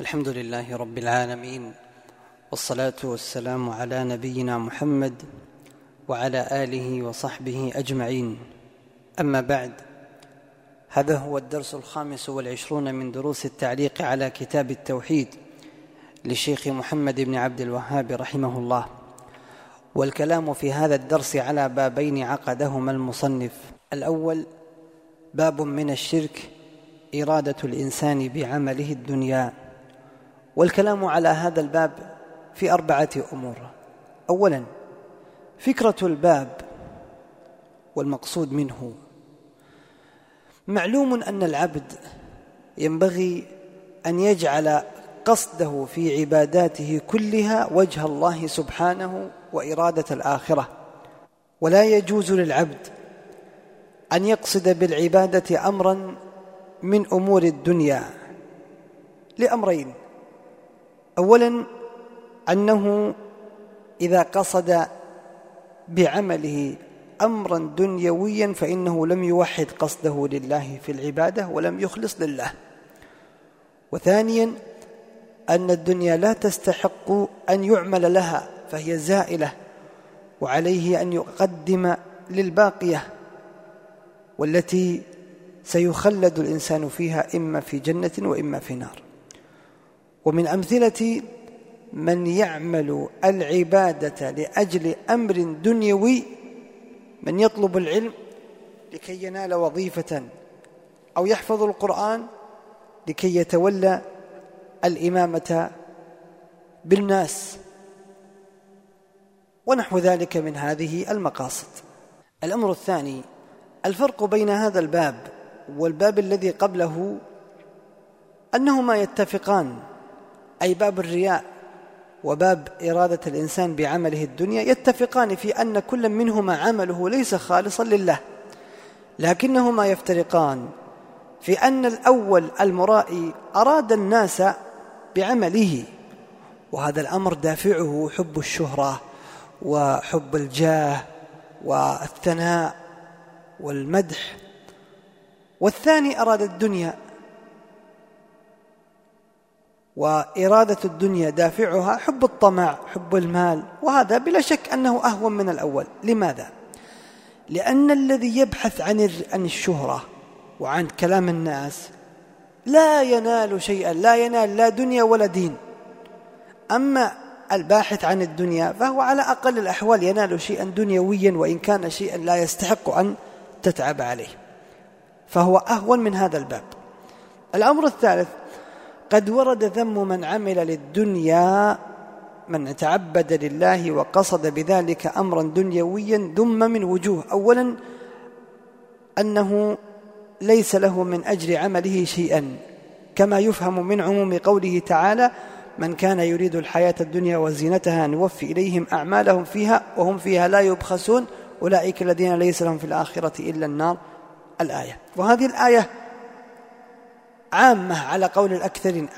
الحمد لله رب العالمين والصلاة والسلام على نبينا محمد وعلى آله وصحبه أجمعين. أما بعد هذا هو الدرس الخامس والعشرون من دروس التعليق على كتاب التوحيد للشيخ محمد بن عبد الوهاب رحمه الله. والكلام في هذا الدرس على بابين عقدهما المصنف. الأول باب من الشرك إرادة الإنسان بعمله الدنيا. والكلام على هذا الباب في أربعة أمور. اولا فكرة الباب والمقصود منه. معلوم أن العبد ينبغي أن يجعل قصده في عباداته كلها وجه الله سبحانه وإرادة الآخرة. ولا يجوز للعبد أن يقصد بالعبادة امرا من أمور الدنيا. لأمرين اولا أنه إذا قصد بعمله امرا دنيويا فإنه لم يوحد قصده لله في العبادة ولم يخلص لله. وثانيا أن الدنيا لا تستحق أن يعمل لها فهي زائلة وعليه أن يقدم للباقية والتي سيخلد الإنسان فيها إما في جنة وإما في نار. ومن أمثلة من يعمل العبادة لأجل أمر دنيوي من يطلب العلم لكي ينال وظيفة أو يحفظ القرآن لكي يتولى الإمامة بالناس. ونحو ذلك من هذه المقاصد. الأمر الثاني الفرق بين هذا الباب والباب الذي قبله أنهما يتفقان. أي باب الرياء وباب إرادة الإنسان بعمله الدنيا يتفقان في أن كل منهما عمله ليس خالصا لله لكنهما يفترقان في أن الأول المرائي أراد الناس بعمله وهذا الأمر دافعه حب الشهرة وحب الجاه والثناء والمدح والثاني أراد الدنيا وإرادة الدنيا دافعها حب الطمع حب المال وهذا بلا شك أنه أهون من الأول. لماذا؟ لأن الذي يبحث عن عن الشهرة وعن كلام الناس لا ينال شيئا لا ينال لا دنيا ولا دين. أما الباحث عن الدنيا فهو على أقل الأحوال ينال شيئا دنيويا وإن كان شيئا لا يستحق أن تتعب عليه. فهو أهون من هذا الباب. الأمر الثالث قد ورد ذم من عمل للدنيا من تعبد لله وقصد بذلك أمرا دنيويا ذم من وجوه. اولا أنه ليس له من اجر عمله شيئا. كما يفهم من عموم قوله تعالى من كان يريد الحياة الدنيا وزينتها نوفي إليهم أعمالهم فيها وهم فيها لا يبخسون أولئك الذين ليس لهم في الآخرة إلا النار. الآية. وهذه الآية عامة على قول الأكثرين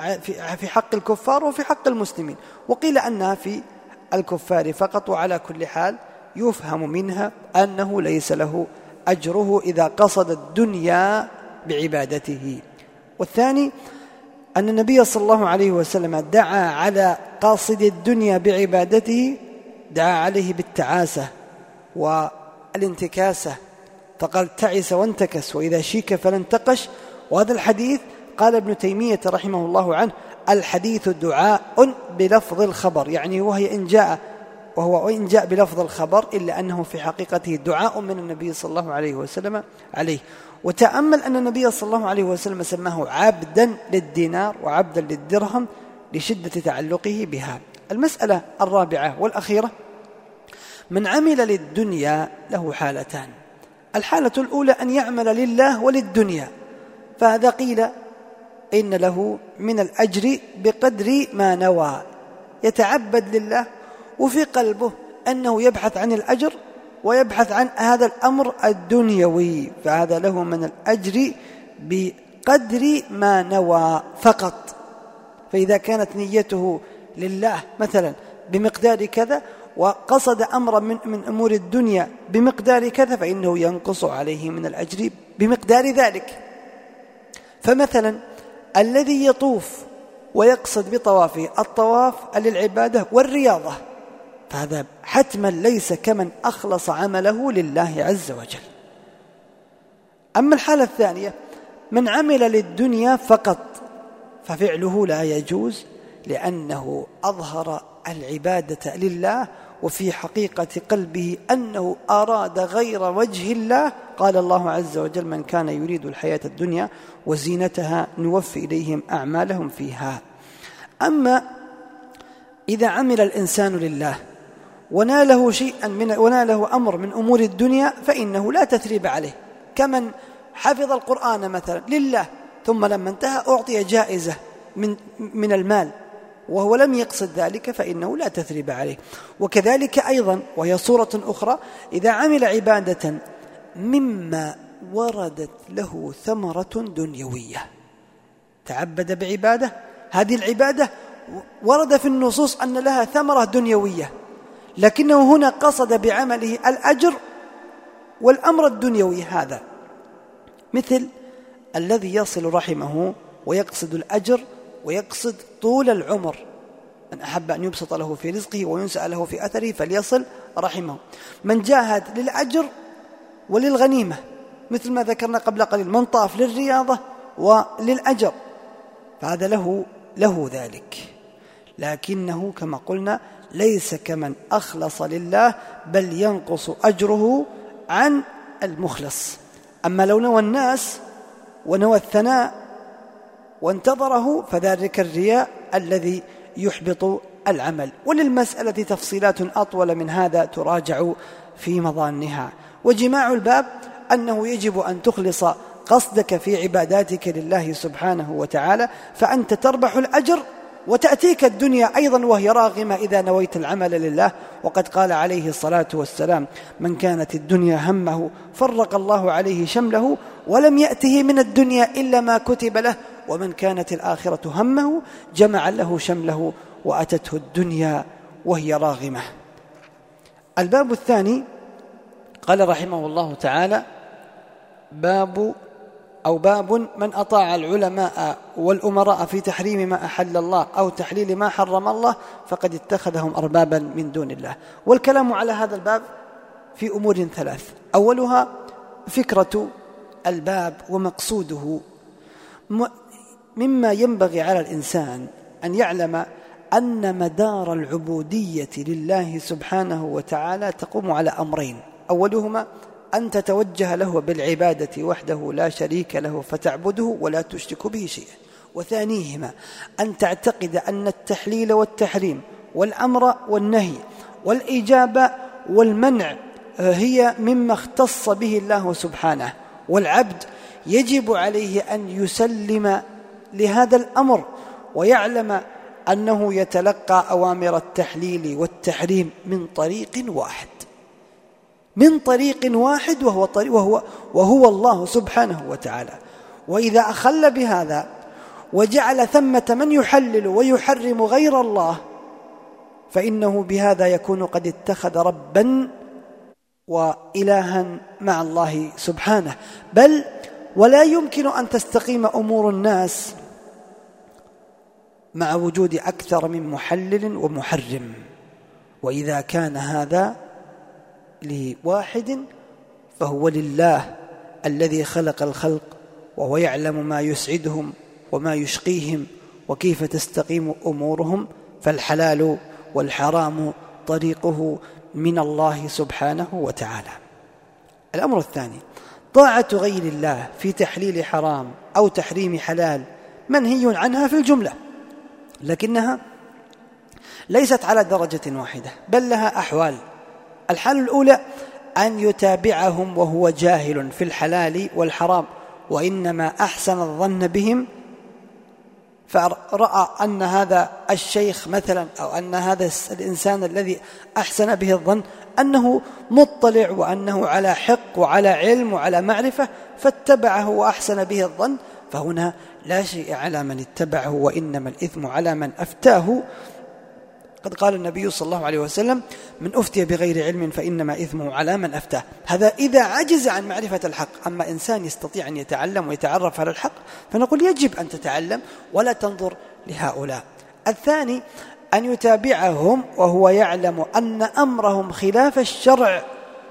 في حق الكفار وفي حق المسلمين. وقيل أنها في الكفار فقط وعلى كل حال يفهم منها أنه ليس له أجره إذا قصد الدنيا بعبادته. والثاني أن النبي صلى الله عليه وسلم دعا على قاصد الدنيا بعبادته دعا عليه بالتعاسة والانتكاسة. فقال تعس وانتكس وإذا شيك فلا انتقش وهذا الحديث قال ابن تيمية رحمه الله عنه الحديث دعاء بلفظ الخبر يعني وهي إن جاء وهو وإن جاء بلفظ الخبر إلا أنه في حقيقته دعاء من النبي صلى الله عليه وسلم عليه. وتأمل أن النبي صلى الله عليه وسلم سماه عبدا للدينار وعبدا للدرهم لشدة تعلقه بها. المسألة الرابعة والأخيرة من عمل للدنيا له حالتان. الحالة الأولى أن يعمل لله وللدنيا فهذا قيل إن له من الأجر بقدر ما نوى. يتعبد لله وفي قلبه أنه يبحث عن الأجر ويبحث عن هذا الأمر الدنيوي. فهذا له من الأجر بقدر ما نوى فقط. فإذا كانت نيته لله مثلا بمقدار كذا وقصد أمرا من, من أمور الدنيا بمقدار كذا فإنه ينقص عليه من الأجر بمقدار ذلك. فمثلا الذي يطوف ويقصد بطوافه الطواف للعبادة والرياضة. فهذا حتما ليس كمن أخلص عمله لله عز وجل. أما الحالة الثانية من عمل للدنيا فقط ففعله لا يجوز لأنه أظهر العبادة لله وفي حقيقة قلبه أنه أراد غير وجه الله قال الله عز وجل من كان يريد الحياة الدنيا وزينتها نوفي إليهم أعمالهم فيها. أما إذا عمل الإنسان لله وناله شيئا من وناله أمر من أمور الدنيا فإنه لا تثريب عليه. كمن حفظ القرآن مثلا لله ثم لما انتهى أعطي جائزة من من المال وهو لم يقصد ذلك فإنه لا تثريب عليه. وكذلك أيضا وهي صورة أخرى إذا عمل عبادة مما وردت له ثمرة دنيوية. تعبد بعبادة. هذه العبادة ورد في النصوص أن لها ثمرة دنيوية لكنه هنا قصد بعمله الأجر والأمر الدنيوي هذا. مثل الذي يصل رحمه ويقصد الأجر ويقصد طول العمر. من أحب أن يبسط له في رزقه وينسأ له في أثره فليصل رحمه. من جاهد للأجر وللغنيمة مثل ما ذكرنا قبل قليل من طاف للرياضة وللأجر. فهذا له له ذلك. لكنه كما قلنا ليس كمن أخلص لله بل ينقص أجره عن المخلص. أما لو نوى الناس ونوى الثناء وانتظره فذلك الرياء الذي يحبط العمل. وللمسألة تفصيلات أطول من هذا تراجع في مظانها. وجماع الباب أنه يجب أن تخلص قصدك في عباداتك لله سبحانه وتعالى فأنت تربح الأجر وتأتيك الدنيا أيضا وهي راغمة إذا نويت العمل لله. وقد قال عليه الصلاة والسلام من كانت الدنيا همه فرق الله عليه شمله ولم يأته من الدنيا إلا ما كتب له ومن كانت الآخرة همه جمع له شمله وأتته الدنيا وهي راغمة. الباب الثاني قال رحمه الله تعالى باب أو باب من أطاع العلماء والأمراء في تحريم ما أحل الله أو تحليل ما حرم الله فقد اتخذهم أربابا من دون الله. والكلام على هذا الباب في أمور ثلاث. أولها فكرة الباب ومقصوده. مما ينبغي على الإنسان أن يعلم أن مدار العبودية لله سبحانه وتعالى تقوم على أمرين. أولهما أن تتوجه له بالعبادة وحده لا شريك له فتعبده ولا تشرك به شيئا. وثانيهما أن تعتقد أن التحليل والتحريم والأمر والنهي والإجابة والمنع هي مما اختص به الله سبحانه والعبد يجب عليه أن يسلم لهذا الأمر ويعلم أنه يتلقى أوامر التحليل والتحريم من طريق واحد. من طريق واحد وهو, طريق وهو, وهو الله سبحانه وتعالى. وإذا أخل بهذا وجعل ثمة من يحلل ويحرم غير الله فإنه بهذا يكون قد اتخذ ربا وإلها مع الله سبحانه. بل ولا يمكن أن تستقيم أمور الناس مع وجود أكثر من محلل ومحرم. وإذا كان هذا لواحد فهو لله الذي خلق الخلق وهو يعلم ما يسعدهم وما يشقيهم وكيف تستقيم أمورهم فالحلال والحرام طريقه من الله سبحانه وتعالى. الأمر الثاني طاعة غير الله في تحليل حرام أو تحريم حلال منهي عنها في الجملة لكنها ليست على درجة واحدة بل لها أحوال. الحالة الأولى أن يتابعهم وهو جاهل في الحلال والحرام وإنما أحسن الظن بهم. فرأى أن هذا الشيخ مثلا أو أن هذا الإنسان الذي أحسن به الظن أنه مطلع وأنه على حق وعلى علم وعلى معرفة فاتبعه وأحسن به الظن. فهنا لا شيء على من اتبعه وإنما الإثم على من أفتاه. قد قال النبي صلى الله عليه وسلم من أفتي بغير علم فإنما إثمه على من أفتاه. هذا إذا عجز عن معرفة الحق. أما إنسان يستطيع أن يتعلم ويتعرف على الحق فنقول يجب أن تتعلم ولا تنظر لهؤلاء. الثاني أن يتابعهم وهو يعلم أن أمرهم خلاف الشرع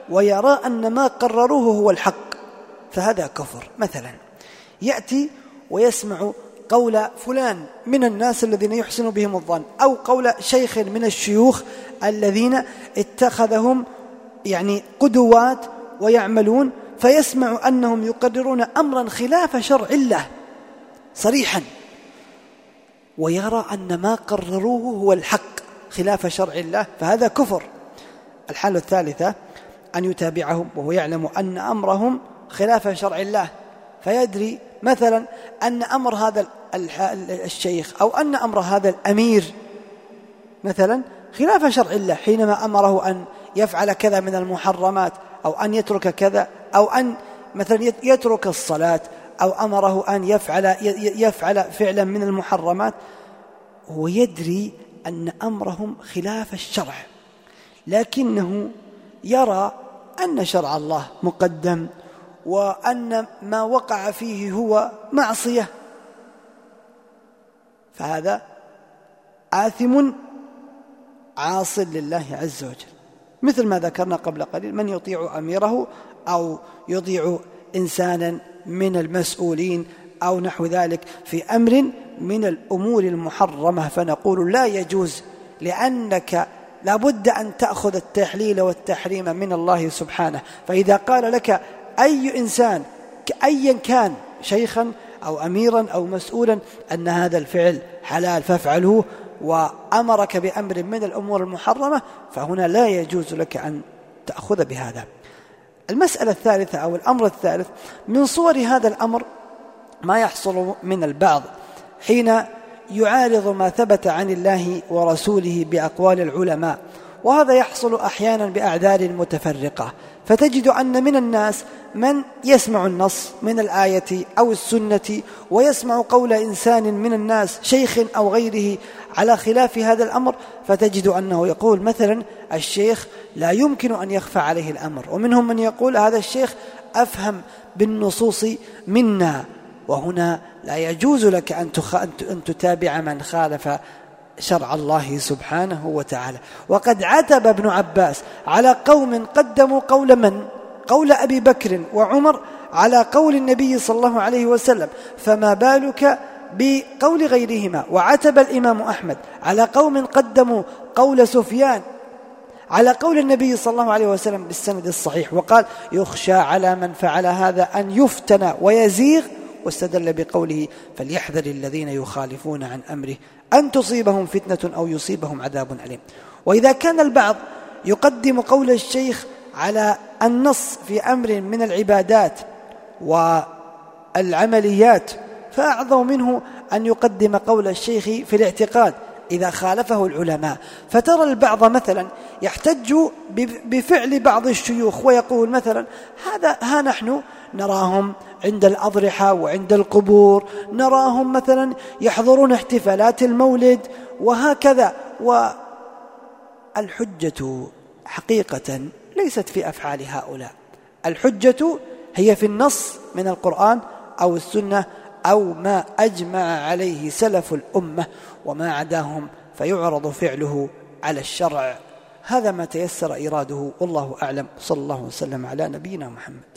ويرى أن ما قرروه هو الحق فهذا كفر. مثلا يأتي ويسمع قول فلان من الناس الذين يحسن بهم الظن أو قول شيخ من الشيوخ الذين اتخذهم يعني قدوات ويعملون فيسمع أنهم يقررون أمرا خلاف شرع الله صريحا ويرى أن ما قرروه هو الحق خلاف شرع الله فهذا كفر. الحالة الثالثة أن يتابعهم وهو يعلم أن أمرهم خلاف شرع الله فيدري مثلا أن أمر هذا الشيخ أو أن أمر هذا الأمير مثلا خلاف شرع الله حينما أمره أن يفعل كذا من المحرمات أو أن يترك كذا أو أن مثلا يترك الصلاة أو أمره أن يفعل يفعل فعلا من المحرمات هو يدري أن أمرهم خلاف الشرع لكنه يرى أن شرع الله مقدم وأن ما وقع فيه هو معصية. فهذا آثم عاص لله عز وجل. مثل ما ذكرنا قبل قليل من يطيع أميره أو يطيع إنسانا من المسؤولين أو نحو ذلك في أمر من الأمور المحرمة فنقول لا يجوز لأنك لابد أن تأخذ التحليل والتحريم من الله سبحانه. فإذا قال لك أي إنسان أيا كان شيخا أو أميرا أو مسؤولا أن هذا الفعل حلال فافعله وأمرك بأمر من الأمور المحرمة فهنا لا يجوز لك أن تأخذ بهذا. المسألة الثالثة أو الأمر الثالث من صور هذا الأمر ما يحصل من البعض حين يعارض ما ثبت عن الله ورسوله بأقوال العلماء وهذا يحصل أحيانا بأعذار متفرقة. فتجد أن من الناس من يسمع النص من الآية أو السنة ويسمع قول إنسان من الناس شيخ أو غيره على خلاف هذا الأمر فتجد أنه يقول مثلا الشيخ لا يمكن أن يخفى عليه الأمر ومنهم من يقول هذا الشيخ أفهم بالنصوص منا وهنا لا يجوز لك أن, تتابع من خالف شرع الله سبحانه وتعالى. وقد عتب ابن عباس على قوم قدموا قول من؟ قول أبي بكر وعمر على قول النبي صلى الله عليه وسلم. فما بالك بقول غيرهما؟ وعتب الإمام أحمد على قوم قدموا قول سفيان على قول النبي صلى الله عليه وسلم بالسند الصحيح. وقال يخشى على من فعل هذا أن يفتن ويزيغ واستدل بقوله فليحذر الذين يخالفون عن أمره. أن تصيبهم فتنة أو يصيبهم عذاب أليم. وإذا كان البعض يقدم قول الشيخ على النص في أمر من العبادات والعمليات فأعظم منه أن يقدم قول الشيخ في الاعتقاد. إذا خالفه العلماء. فترى البعض مثلا يحتج بفعل بعض الشيوخ ويقول مثلا هذا ها نحن نراهم عند الأضرحة وعند القبور نراهم مثلا يحضرون احتفالات المولد وهكذا. والحجة حقيقة ليست في أفعال هؤلاء. الحجة هي في النص من القرآن أو السنة أو ما أجمع عليه سلف الأمة وما عداهم فيعرض فعله على الشرع. هذا ما تيسر إراده والله أعلم. صلى الله وسلم على نبينا محمد.